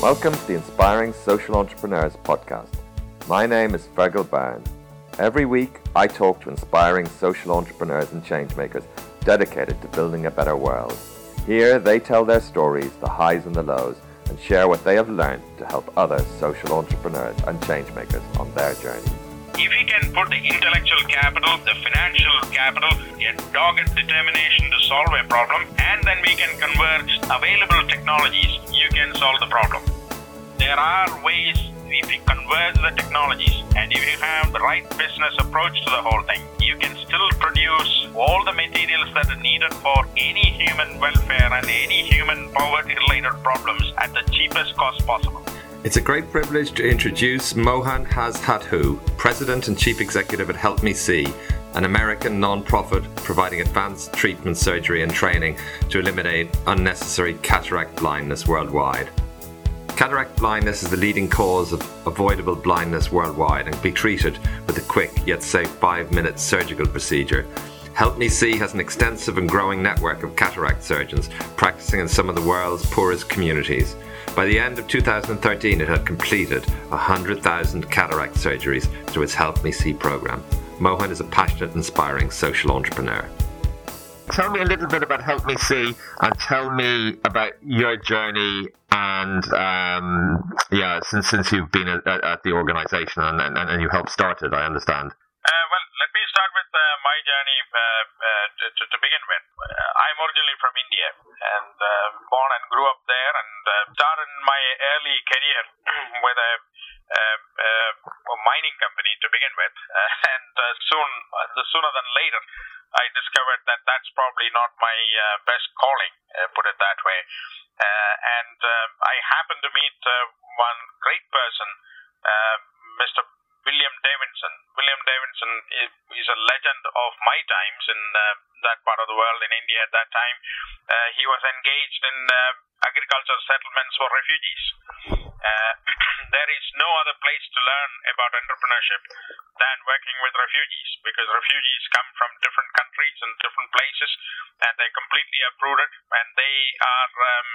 Welcome to the Inspiring Social Entrepreneurs podcast. My name is Fergal Byrne. Every week, I talk to inspiring social entrepreneurs and changemakers dedicated to building a better world. Here, they tell their stories, the highs and the lows, and share what they have learned to help other social entrepreneurs and changemakers on their journey. If we can put the intellectual capital, the financial capital, a dogged determination to solve a problem, and then we can converge available technologies, you can solve the problem. There are ways if you converge the technologies and if you have the right business approach to the whole thing, you can still produce all the materials that are needed for any human welfare and any human poverty related problems at the cheapest cost possible. It's a great privilege to introduce Mohan Hazhathu, President and Chief Executive at Help Me See, an American non-profit providing advanced treatment surgery and training to eliminate unnecessary cataract blindness worldwide. Cataract blindness is the leading cause of avoidable blindness worldwide and can be treated with a quick yet safe 5-minute surgical procedure. Help Me See has an extensive and growing network of cataract surgeons practicing in some of the world's poorest communities. By the end of 2013, it had completed 100,000 cataract surgeries through its Help Me See program. Mohan is a passionate, inspiring social entrepreneur. Tell me a little bit about Help Me See and tell me about your journey and um, yeah, since since you've been at, at the organisation and, and, and you helped start it, I understand. Uh, well, let me start with uh, my journey uh, uh to, to, begin with. Uh, I'm originally from India and uh, born and grew up there and started my early career with a, Um, um, mining company to begin with. and uh, soon, the sooner than later, I discovered that that's probably not my uh, best calling, uh, put it that way. and I happened to meet one great person, Mr. William Davidson. William Davidson is, is a legend of my times in uh, that part of the world in India at that time. Uh, he was engaged in uh, agricultural settlements for refugees. Uh, there is no other place to learn about entrepreneurship than working with refugees because refugees come from different countries and different places and they're completely uprooted and they are um,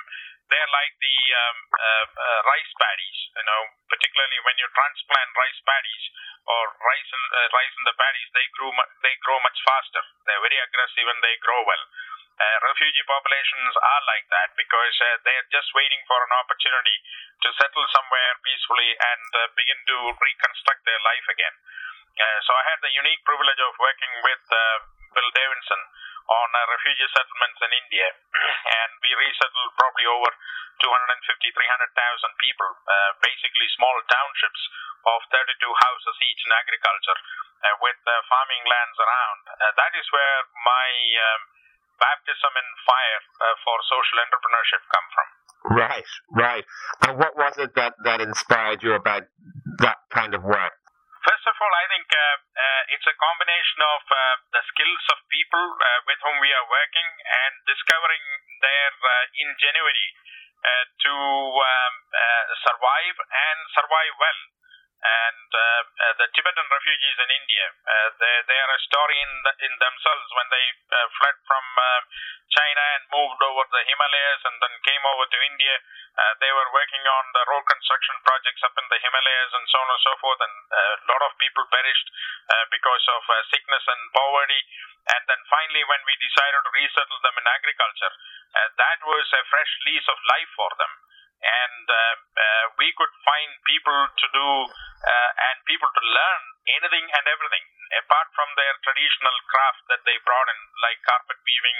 they're like the um, uh, uh, rice paddies you know. Particularly when you transplant rice paddies or rice in, uh, rice in the paddies they grow they grow much faster. They're very aggressive and they grow well uh, refugee populations are like that because uh, they're just waiting for an opportunity to settle somewhere peacefully and uh, begin to reconstruct their life again. Uh, so I had the unique privilege of working with uh, Bill Davidson on uh, refugee settlements in India, and we resettled probably over 250, 300,000 people, basically small townships of 32 houses each in agriculture, with farming lands around. that is where my um, baptism in fire uh, for social entrepreneurship come from. Right, right. And what was it that, that inspired you about that kind of work? First of all, I think uh, uh, it's a combination of uh, the skills of people uh, with whom we are working and discovering their uh, ingenuity to um, survive and survive well and uh, uh, the Tibetan refugees in India. Uh, they, they are a story in, the, in themselves when they uh, fled from China and moved over the Himalayas and then came over to India. They were working on the road construction projects up in the Himalayas and so on and so forth, and a lot of people perished because of sickness and poverty. And then finally, when we decided to resettle them in agriculture, that was a fresh lease of life for them and uh, uh, we could find people to do uh, and people to learn anything and everything apart from their traditional craft that they brought in like carpet weaving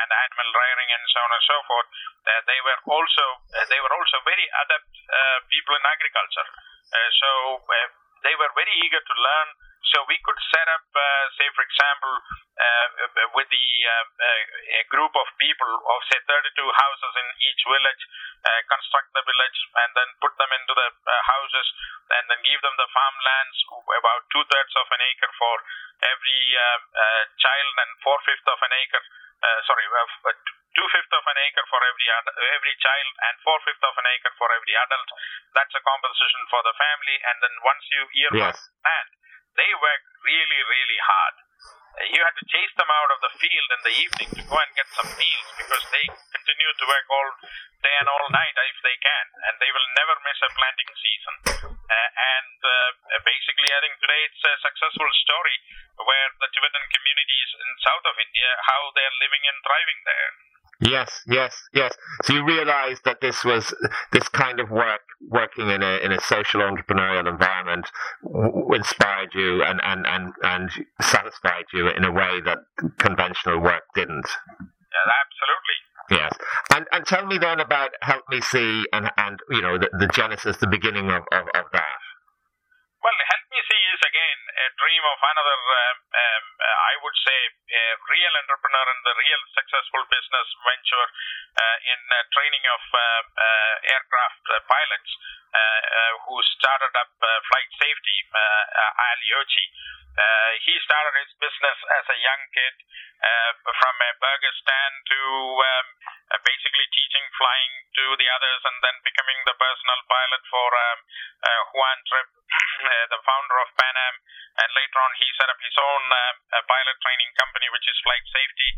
and animal rearing and so on and so forth. Uh, they were also uh, they were also very adept uh, people in agriculture. So they were very eager to learn so we could set up, uh, say, for example, uh, with the uh, a group of people of say 32 houses in each village, uh, construct the village and then put them into the uh, houses and then give them the farmlands, about two thirds of an acre for every child and four fifths of an acre. sorry, two fifths of an acre for every every child and four fifths of an acre for every adult. That's a compensation for the family, and then once you earmark yes. land they work really, really hard. you had to chase them out of the field in the evening to go and get some meals because they continue to work all day and all night if they can, and they will never miss a planting season. Uh, and uh, basically, I think today it's a successful story where the Tibetan communities in south of India, how they're living and thriving there. Yes, yes, yes. So you realised that this was this kind of work, working in a in a social entrepreneurial environment, w- inspired you and, and, and, and satisfied you in a way that conventional work didn't. Yeah, absolutely. Yes, and and tell me then about Help Me See and and you know the, the genesis, the beginning of, of, of that. Well, Help Me See is again dream of another, um, um, uh, I would say, a real entrepreneur in the real successful business venture uh, in uh, training of uh, uh, aircraft uh, pilots who started up flight safety, Al Ueltschi. he started his business as a young kid from a burger stand to um, basically teaching flying to the others and then becoming the personal pilot for um, Juan Trippe, the founder of Pan Am. And later on, he set up his own pilot training company, which is Flight Safety.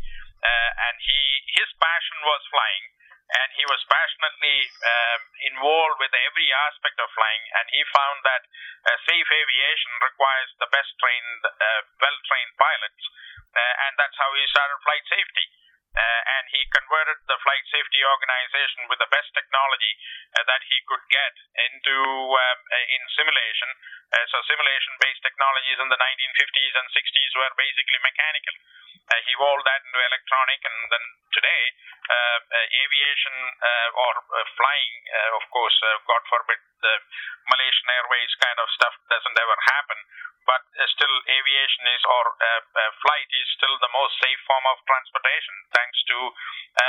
and he his passion was flying. And he was passionately um, involved with every aspect of flying. And he found that uh, safe aviation requires the best trained uh, well trained pilots. Uh, and that's how he started flight safety uh, and he converted the flight safety organization with the best technology uh, that he could get into um, uh, in simulation. so simulation-based technologies in the 1950s and 60s were basically mechanical. he evolved that into electronic, and then today, aviation or flying, of course, God forbid, the Malaysian Airways kind of stuff doesn't ever happen but uh, still aviation is or uh, uh, flight is still the most safe form of transportation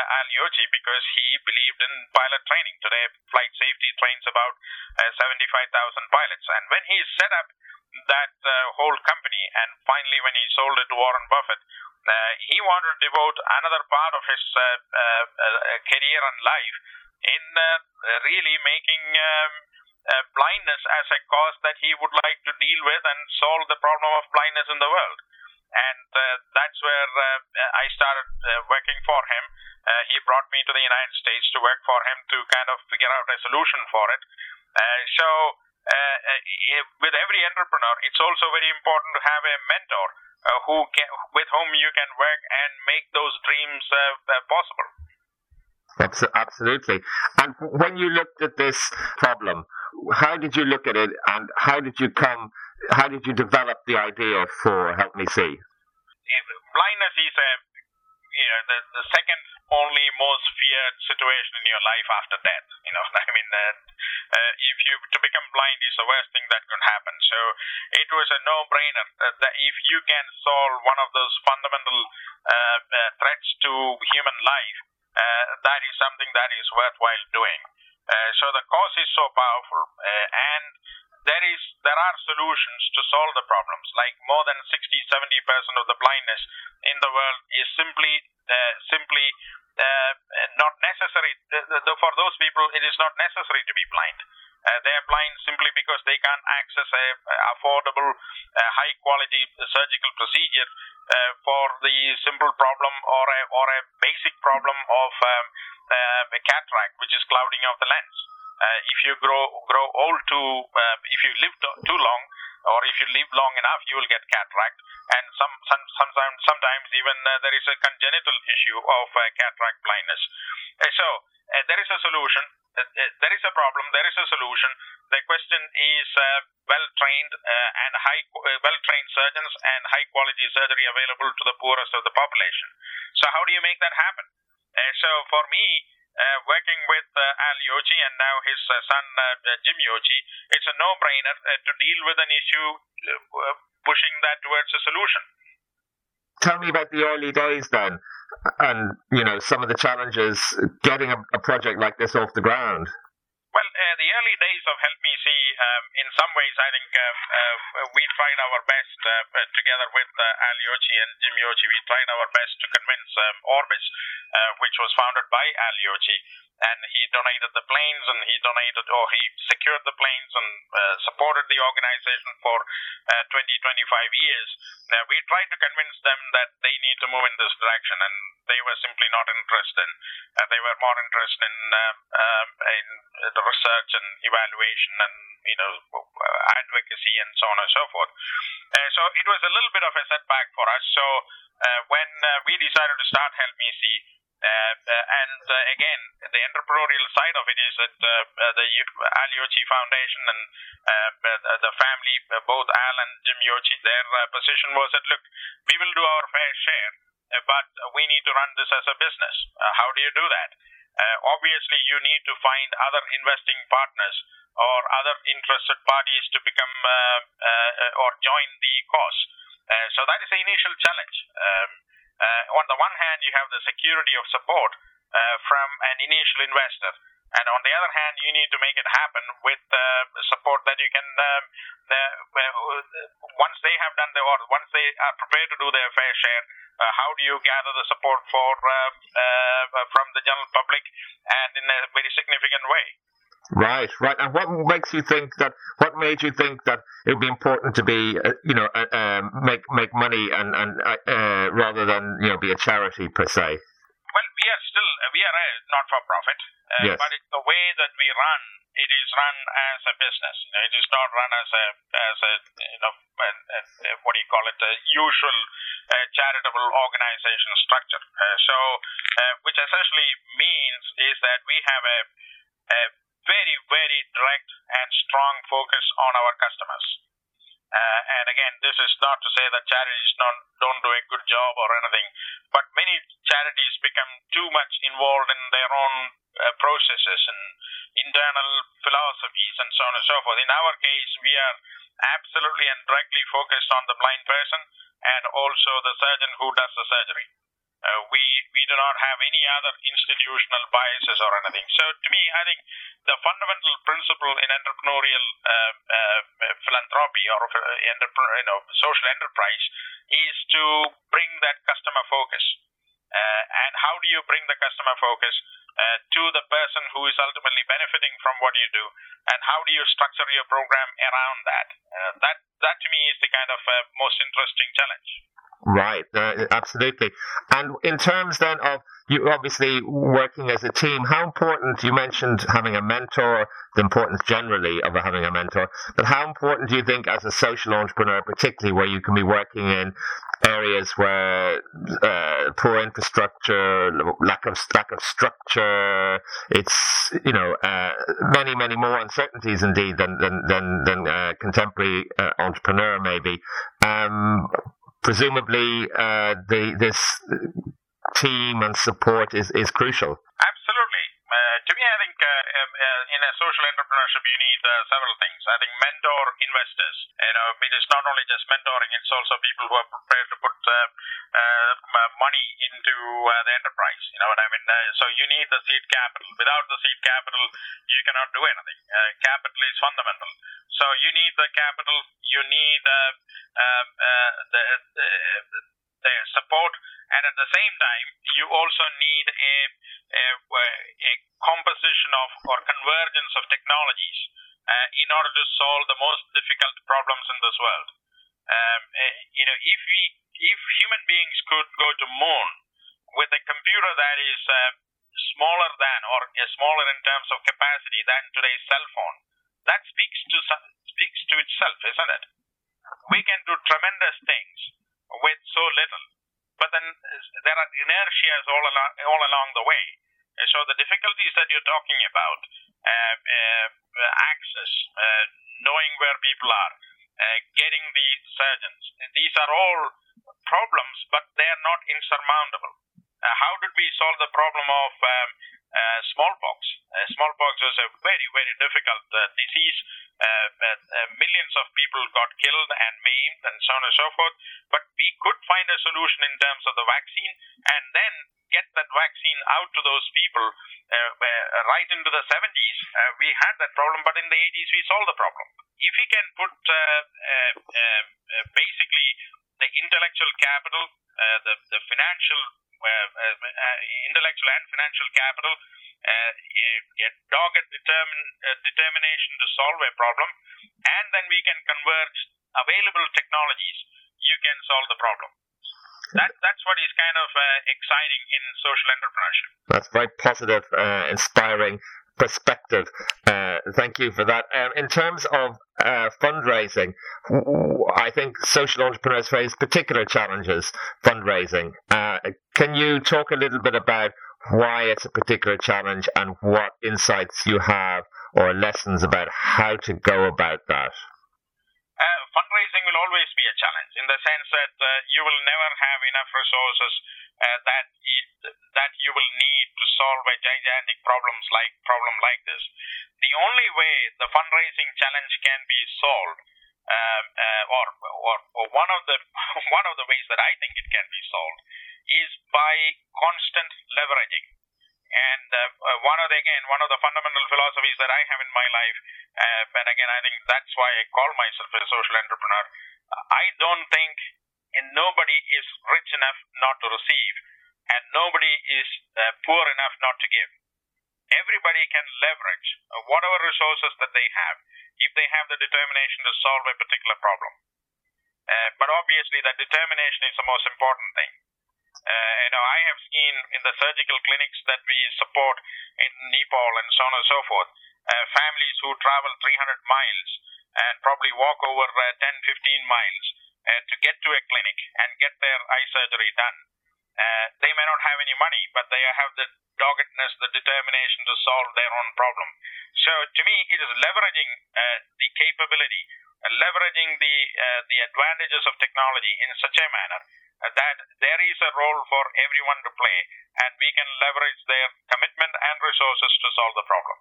uh, Al Ueltschi because he believed in pilot training. Today, flight safety trains about uh, 75,000 pilots. And when he set up that uh, whole company and finally when he sold it to Warren Buffett, he wanted to devote another part of his career and life in really making um, uh, blindness as a cause that he would like to deal with and solve the problem of blindness in the world. And uh, that's where uh, I started uh, working for him. Uh, he brought me to the United States to work for him to kind of figure out a solution for it. Uh, so, uh, uh, eh, with every entrepreneur, it's also very important to have a mentor uh, who can, with whom you can work and make those dreams possible. Absolutely. And when you looked at this problem, how did you look at it and how did you come, how did you develop the idea for Help Me See? Blindness is a, you know, the, the second only most feared situation in your life after death. You know, I mean, uh, uh, if you to become blind is the worst thing that could happen. So it was a no-brainer uh, that if you can solve one of those fundamental uh, uh, threats to human life, uh, that is something that is worthwhile doing. So the cause is so powerful, and there is there are solutions to solve the problems. Like more than 60, 70 percent of the blindness in the world is simply simply not necessary. For those people, it is not necessary to be blind. Uh, they are blind simply because they can't access a, affordable, uh, high quality surgical procedure uh, for the simple problem or a, or a basic problem of um, a cataract, which is clouding of the lens. if you grow grow old too, if you live too long, or if you live long enough, you will get cataract. And some sometimes sometimes even uh, there is a congenital issue of uh, cataract blindness. Uh, so there is a solution. there is a problem. There is a solution. The question is well trained and high well trained surgeons and high quality surgery available to the poorest of the population. So how do you make that happen? so for me, uh, working with uh, Al and now his uh, son Jim Ueltschi, it's a no-brainer to deal with an issue, pushing that towards a solution. Tell me about the early days then, and you know some of the challenges getting a, a project like this off the ground. Well, uh, the early days of Help Me See, um, in some ways, I think uh, uh, we tried our best uh, uh, together with uh, Al Ueltschi and Jim Ueltschi. We tried our best to convince um, Orbis, uh, which was founded by Al Ueltschi, and he donated the planes and he donated or he secured the planes and uh, supported the organization for uh, 20, 25 years. Uh, we tried to convince them that they need to move in this direction, and they were simply not interested. Uh, they were more interested in, um, um, in the research and evaluation and you know advocacy and so on and so forth. Uh, so it was a little bit of a setback for us. So uh, when uh, we decided to start Help Me See, uh, uh, and again, the entrepreneurial side of it is that the Al Ueltschi Foundation and the family, both Al and Jim Ueltschi, their position was that look, we will do our fair share, but we need to run this as a business. how do you do that? Obviously, you need to find other investing partners or other interested parties to become or join the cause. so that is the initial challenge. Um, uh, on the one hand, you have the security of support uh, from an initial investor. And on the other hand, you need to make it happen with uh, support that you can, um, once they have done the, or once they are prepared to do their fair share, uh, how do you gather the support for uh, uh, from the general public and in a very significant way? Right, right. And what makes you think that? What made you think that it would be important to be, uh, you know, uh, um, make make money and and uh, uh, rather than you know be a charity per se? Well, we are still we are a not for profit, uh, yes. but it's the way that we run. It is run as a business. It is not run as a as a you know a, a, a, what do you call it? A usual uh, charitable organization structure. so, which essentially means is that we have a, a very, very direct and strong focus on our customers. Uh, and again, this is not to say that charities don't, don't do job or anything, but many charities become too much involved in their own uh, processes and internal philosophies and so on and so forth. In our case, we are absolutely and directly focused on the blind person and also the surgeon who does the surgery. Uh, we we do not have any other institutional biases or anything. So to me, I think the fundamental principle in entrepreneurial uh, uh, philanthropy or uh, you know social enterprise is to bring that customer focus. Uh, and how do you bring the customer focus uh, to the person who is ultimately benefiting from what you do, and how do you structure your program around that? that that to me is the kind of most interesting challenge. Right, uh, absolutely. And in terms then of you obviously working as a team, how important, you mentioned having a mentor, the importance generally of having a mentor, but how important do you think as a social entrepreneur, particularly where you can be working in areas where uh, poor infrastructure, lack of lack of structure, it's you know uh, many many more uncertainties indeed than than than, than uh, contemporary uh, entrepreneur maybe. Um, presumably uh, the, this team and support is, is crucial. Absolutely. Uh, to me, I think uh, um, uh, in a social entrepreneurship, you need uh, several things. I think mentor investors. You know, it is not only just mentoring; it's also people who are prepared to put uh, money into uh, the enterprise. You know what I mean? Uh, so you need the seed capital. Without the seed capital, you cannot do anything. Uh, capital is fundamental. So you need the capital. You need um, the, the the support, and at the same time, you also need a, a, a composition of or convergence of technologies uh, in order to solve the most difficult problems in this world. Um, uh, you know, if we if human beings could go to moon with a computer that is uh, smaller than or uh, smaller in terms of capacity than today's cell phone, that speaks to speaks to itself, isn't it? We can do tremendous things with so little. But then there are inertias all along, all along the way. So the difficulties that you're talking about, uh, uh, access, knowing where people are, uh, getting the surgeons, these are all problems, but they are not insurmountable. Uh, how did we solve the problem of um, uh, smallpox? smallpox was a very, very difficult disease. millions of people got killed and maimed and so on and so forth. But we could find a solution in terms of the vaccine and then get that vaccine out to those people uh, right into the 70s, uh, we had that problem, but in the 80s we solved the problem. If we can put uh, uh, uh, basically the intellectual capital, the, the financial, intellectual and financial capital, a dogged determin, determination to solve a problem, and then we can converge available technologies, you can solve the problem. That, that's what is kind of uh, exciting in social entrepreneurship. That's very positive, uh, inspiring perspective. Uh, thank you for that. Um, in terms of uh, fundraising, I think social entrepreneurs face particular challenges fundraising. Uh, can you talk a little bit about why it's a particular challenge and what insights you have or lessons about how to go about that? Fundraising will always be a challenge in the sense that uh, you will never have enough resources uh, that that you will need to solve a gigantic problems like problem like this. The only way the fundraising challenge can be solved, um, uh, or, or or one of the one of the ways that I think it can be solved, is by constant leveraging. And uh, uh, one of the again one of the fundamental philosophies that I have in my life, uh, and again I think that's why I call myself a social entrepreneur. I don't think nobody is rich enough not to receive, and nobody is uh, poor enough not to give. Everybody can leverage uh, whatever resources that they have if they have the determination to solve a particular problem. Uh, but obviously, that determination is the most important thing. Uh, you know, I have seen in the surgical clinics that we support in Nepal and so on and so forth, uh, families who travel 300 miles and probably walk over uh, 10, 15 miles uh, to get to a clinic and get their eye surgery done. Uh, they may not have any money, but they have the doggedness, the determination to solve their own problem. So to me, it is leveraging uh, the capability, leveraging the uh, the advantages of technology in such a manner uh, that there is a role for everyone to play, and we can leverage their commitment and resources to solve the problem.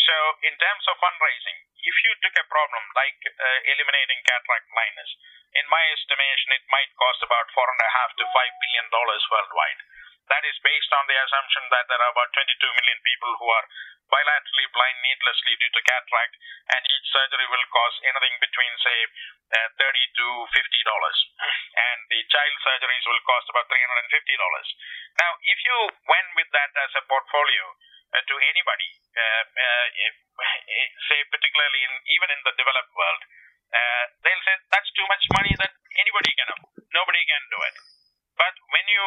So, in terms of fundraising, if you took a problem like uh, eliminating cataract blindness, in my estimation, it might cost about four and a half to five billion dollars worldwide. That is based on the assumption that there are about 22 million people who are bilaterally blind needlessly due to cataract, and each surgery will cost anything between, say, uh, 30 to 50 dollars, and the child surgeries will cost about 350 dollars. Now, if you went with that as a portfolio uh, to anybody, uh, uh, say particularly in, even in the developed world, uh, they'll say that's too much money that anybody can. Nobody can do it. But when you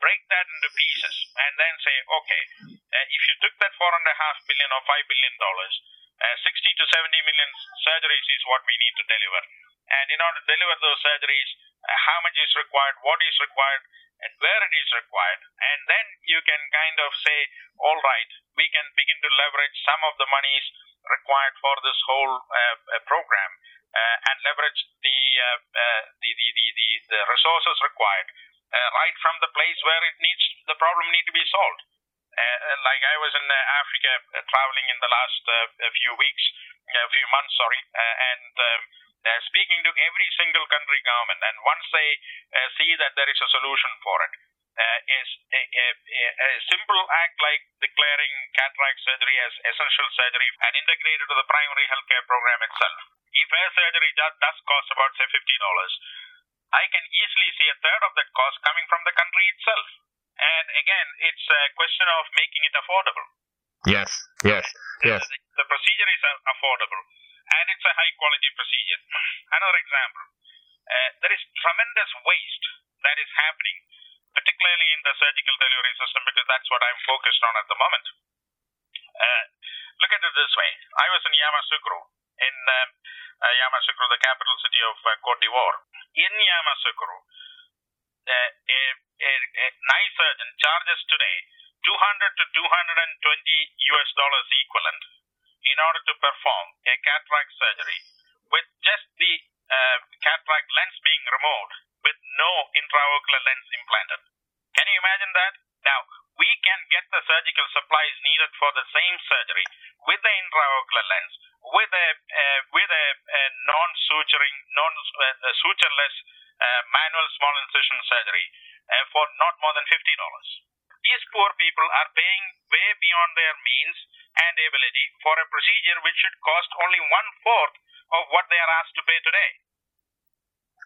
break that into pieces and then say, okay, uh, if you took that four and a half billion or five billion dollars, uh, 60 to 70 million surgeries is what we need to deliver. And in order to deliver those surgeries, uh, how much is required, what is required, and where it is required. And then you can kind of say, all right, we can begin to leverage some of the monies required for this whole uh, uh program uh, and leverage the, uh, the, the, the, the, the resources required uh, right from the place where it needs the problem need to be solved. Uh, uh like I was in uh, Africa uh, traveling in the last uh, few weeks, a few months, sorry, and um, speaking to every single country government, and once they see that there is a solution for it, it, is a, a, a, simple act like declaring cataract surgery as essential surgery and integrated to the primary healthcare program itself. If a surgery does, does cost about say fifty dollars, I can easily see a third of that cost coming from the country itself. And again, it's a question of making it affordable. Yes, yes, yes. The, the procedure is affordable and it's a high quality procedure. Another example, uh, there is tremendous waste that is happening, particularly in the surgical delivery system, because that's what I'm focused on at the moment. Uh, look at it this way I was in Yamoussoukro, in um, uh, Yamoussoukro, the capital city of uh, Cote d'Ivoire. In uh, a, a, a nice surgeon charges today 200 to 220 US dollars equivalent in order to perform a cataract surgery with just the uh, cataract lens being removed with no intraocular lens implanted. Can you imagine that? Now, we can get the surgical supplies needed for the same surgery with the intraocular lens, with a uh, with a, a non-suturing, non-sutureless uh, uh, manual small incision surgery uh, for not more than fifty dollars. these poor people are paying way beyond their means and ability for a procedure which should cost only one fourth of what they are asked to pay today.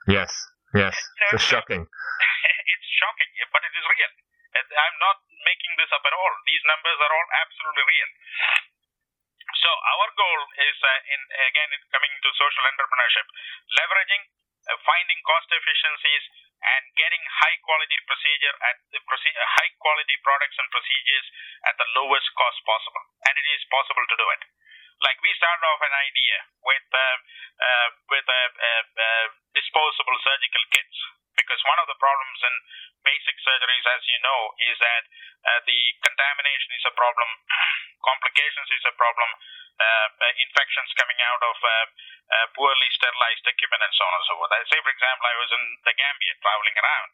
Yes, yes, so, it's shocking. it's shocking, but it is real. I'm not making this up at all. These numbers are all absolutely real. So our goal is, uh, in again, in coming to social entrepreneurship, leveraging, uh, finding cost efficiencies, and getting high quality procedure at proce- uh, high quality products and procedures at the lowest cost possible. And it is possible to do it. Like we started off an idea with uh, uh, with uh, disposable surgical kits because one of the problems in basic surgeries, as you know, is that uh, the contamination is a problem, complications is a problem, uh, infections coming out of uh, uh, poorly sterilized equipment and so on and so forth. I say, for example, I was in the Gambia traveling around.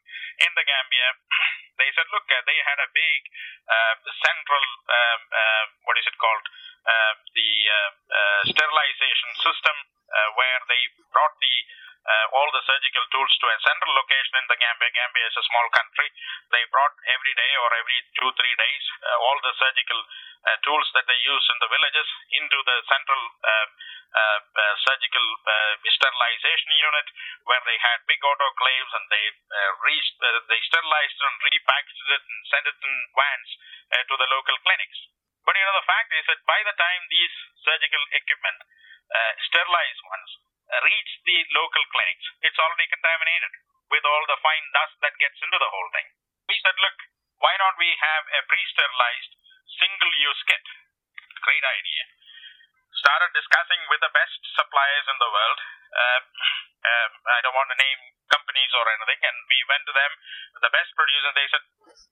In the Gambia, they said, look, uh, they had a big uh, central, um, uh, what is it called, uh, the uh, uh, sterilization system uh, where they brought the uh, all the surgical tools to a central location in the Gambia. Gambia is a small country. They brought every day or every two, three days uh, all the surgical uh, tools that they use in the villages into the central uh, uh, uh, surgical sterilization unit where they had big autoclaves and they re- they sterilized and repackaged it and sent it in vans to the local clinics. But you know the fact is that by the time these surgical equipment, sterilized ones, reach the local clinics, it's already contaminated with all the fine dust that gets into the whole thing. We said, look, why don't we have a pre-sterilized single-use kit? Great idea. Started discussing with the best suppliers in the world. Uh, uh, I don't want to name companies or anything, and we went to them, the best producers. They said,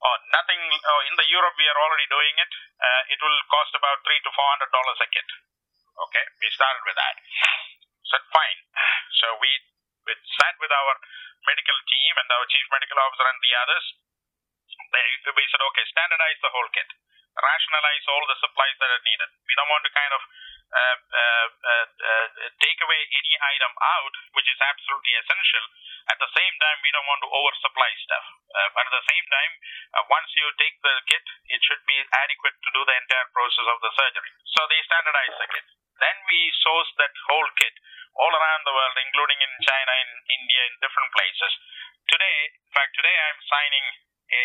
"Oh, nothing. Oh, in the Europe, we are already doing it. Uh, it will cost about three to four hundred dollars a kit." Okay, we started with that said, fine. So we, we sat with our medical team and our chief medical officer and the others. They, we said, okay, standardize the whole kit. Rationalize all the supplies that are needed. We don't want to kind of uh, uh, uh, uh, take away any item out, which is absolutely essential. At the same time, we don't want to oversupply stuff. Uh, but at the same time, uh, once you take the kit, it should be adequate to do the entire process of the surgery. So they standardize the kit. Then we source that whole kit all around the world, including in China, in India, in different places. Today, in fact, today I'm signing a,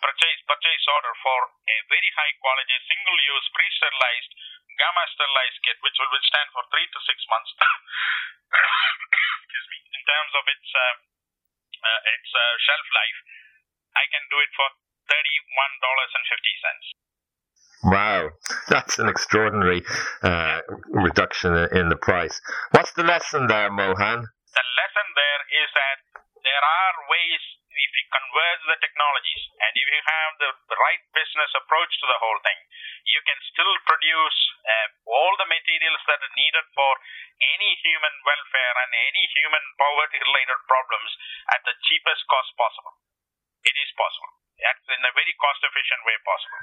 purchase purchase order for a very high quality, single use, pre sterilized, gamma sterilized kit, which will withstand for three to six months. Excuse me. In terms of its uh, uh, its uh, shelf life, I can do it for thirty one dollars and fifty cents. Wow, that's an extraordinary uh, reduction in the price. What's the lesson there, Mohan? The lesson there is that there are ways if you converge the technologies and if you have the right business approach to the whole thing, you can still produce uh, all the materials that are needed for any human welfare and any human poverty related problems at the cheapest cost possible. It is possible. That's in a very cost efficient way possible.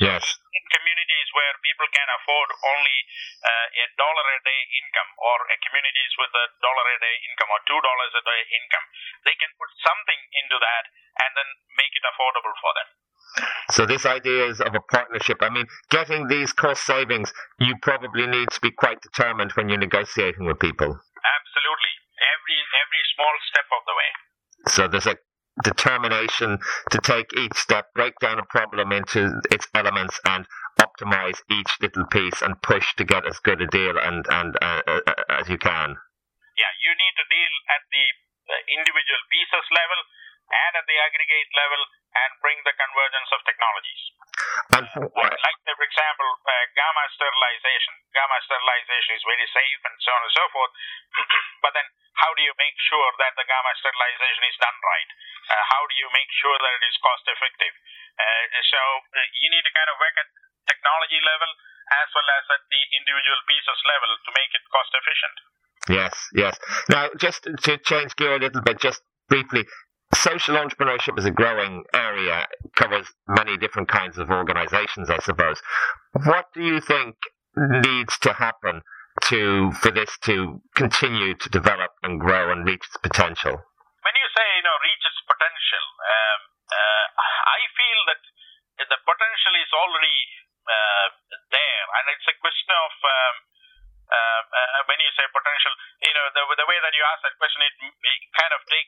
Yes. In communities where people can afford only uh, a dollar a day income, or communities with a dollar a day income, or two dollars a day income, they can put something into that and then make it affordable for them. So this idea is of a partnership. I mean, getting these cost savings, you probably need to be quite determined when you're negotiating with people. Absolutely, every every small step of the way. So there's a determination to take each step, break down a problem into its elements, and optimize each little piece and push to get as good a deal and and uh, uh, as you can. Yeah, you need to deal at the individual pieces level and at the aggregate level and bring the convergence of technologies. And, like, like, for example, uh, gamma sterilization. Gamma sterilization is very safe and so on and so forth. but then, how do you make sure that the gamma sterilization is done right? Uh, how do you make sure that it is cost effective? Uh, so uh, you need to kind of work at technology level as well as at the individual pieces level to make it cost efficient. Yes, yes. Now, just to change gear a little bit, just briefly, social entrepreneurship is a growing area, covers many different kinds of organizations, I suppose. What do you think needs to happen to for this to continue to develop and grow and reach its potential? When you say, you know, reach its potential, um, uh, I feel that the potential is already uh, there, and it's a question of um, uh, uh, when you say potential, you know, the, the way that you ask that question, it, it kind of takes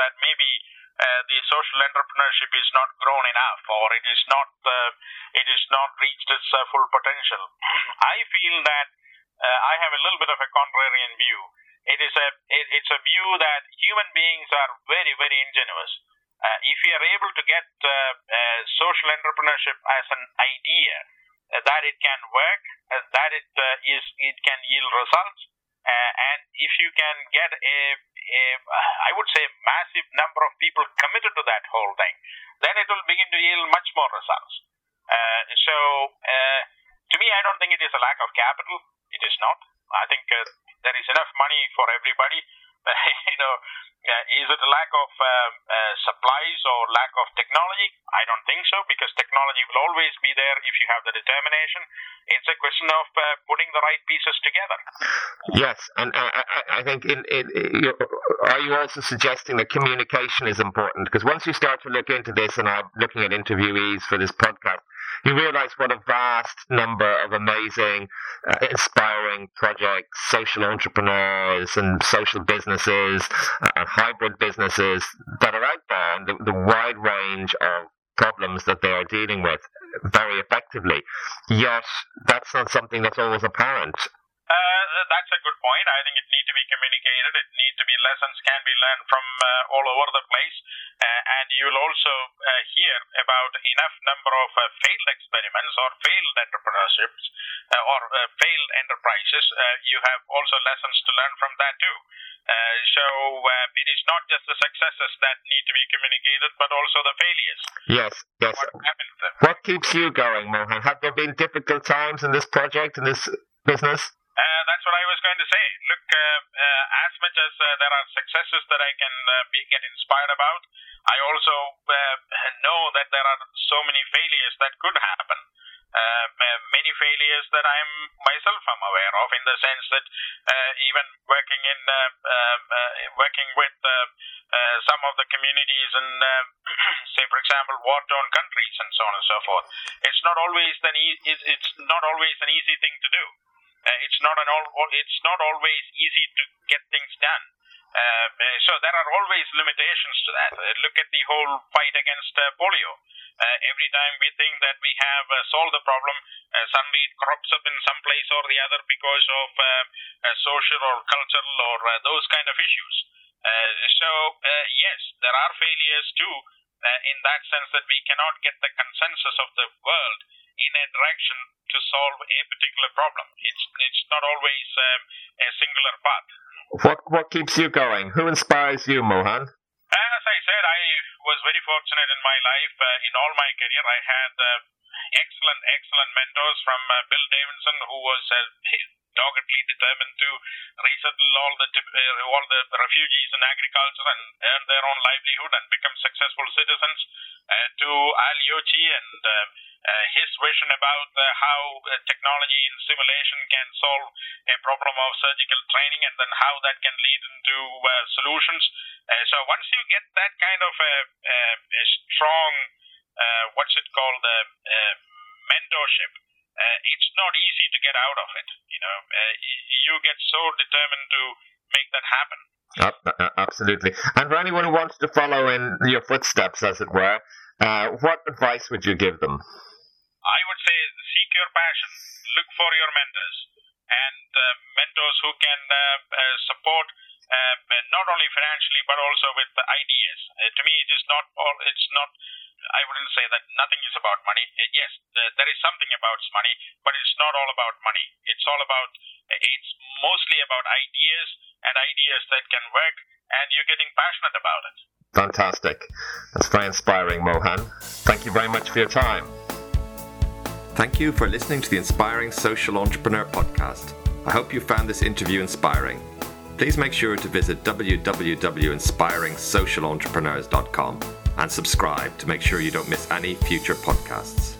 that maybe uh, the social entrepreneurship is not grown enough, or it is not uh, it is not reached its uh, full potential. I feel that uh, I have a little bit of a contrarian view. It is a it, it's a view that human beings are very very ingenuous. Uh, if we are able to get uh, social entrepreneurship as an idea, that it can work, that it is it can yield results, and if you can get a, a I would say massive number of people committed to that whole thing, then it will begin to yield much more results. so to me, I don't think it is a lack of capital. It is not. I think there is enough money for everybody. you know, uh, is it a lack of uh, uh, supplies or lack of technology? I don't think so because technology will always be there if you have the determination. It's a question of uh, putting the right pieces together. Yes, and uh, I, I think in, in, in, are you also suggesting that communication is important? Because once you start to look into this, and I'm looking at interviewees for this podcast, you realize what a vast number of amazing, uh, inspiring projects, social entrepreneurs, and social businesses, uh, and hybrid businesses that are out there, and the, the wide range of problems that they are dealing with very effectively. Yet, that's not something that's always apparent. Uh, that's a good point. I think it needs to be communicated. It needs to be lessons can be learned from uh, all over the place, uh, and you'll also uh, hear about enough number of uh, failed experiments or failed entrepreneurships uh, or failed enterprises. you have also lessons to learn from that too. so it is not just the successes that need to be communicated, but also the failures. Yes, yes. What, what keeps you going, Mohan? Have there been difficult times in this project, in this business? Uh, that's what I was going to say. Look, uh, uh, as much as uh, there are successes that I can uh, be, get inspired about, I also uh, know that there are so many failures that could happen. many failures that I'm myself am aware of, in the sense that even working in working with some of the communities in, say, for example, war-torn countries and so on and so forth, it's not always an e- it's not always an easy thing to do. Uh, it's not an all, it's not always easy to get things done. Uh, uh, so there are always limitations to that. Uh, look at the whole fight against uh, polio. Uh, every time we think that we have solved the problem, suddenly it crops up in some place or the other because of social or cultural or those kind of issues. so yes, there are failures too, in that sense that we cannot get the consensus of the world in a direction to solve a particular problem. It's it's not always um, a singular path. What what keeps you going? Who inspires you, Mohan? As I said, I was very fortunate in my life. Uh, in all my career, I had uh, excellent, excellent mentors from uh, Bill Davidson, who was uh, doggedly determined to resettle all the uh, all the refugees in agriculture and earn their own livelihood and become successful citizens. Uh, to Al Ueltschi and uh, uh, his vision about how technology and simulation can solve a problem of surgical training and then how that can lead into solutions. so once you get that kind of a, a, a strong, what's it called, mentorship, uh, it's not easy to get out of it. You know, uh, you get so determined to make that happen. Uh, absolutely. And for anyone who wants to follow in your footsteps, as it were, uh, what advice would you give them? I would say seek your passion, look for your mentors, and uh, mentors who can uh, support not only financially but also with ideas. to me, it is not all. It's not I wouldn't say that nothing is about money. Uh, yes, there is something about money, but it's not all about money. It's all about, uh, it's mostly about ideas and ideas that can work, and you're getting passionate about it. Fantastic. That's very inspiring, Mohan. Thank you very much for your time. Thank you for listening to the Inspiring Social Entrepreneur podcast. I hope you found this interview inspiring. Please make sure to visit www.inspiringsocialentrepreneurs.com and subscribe to make sure you don't miss any future podcasts.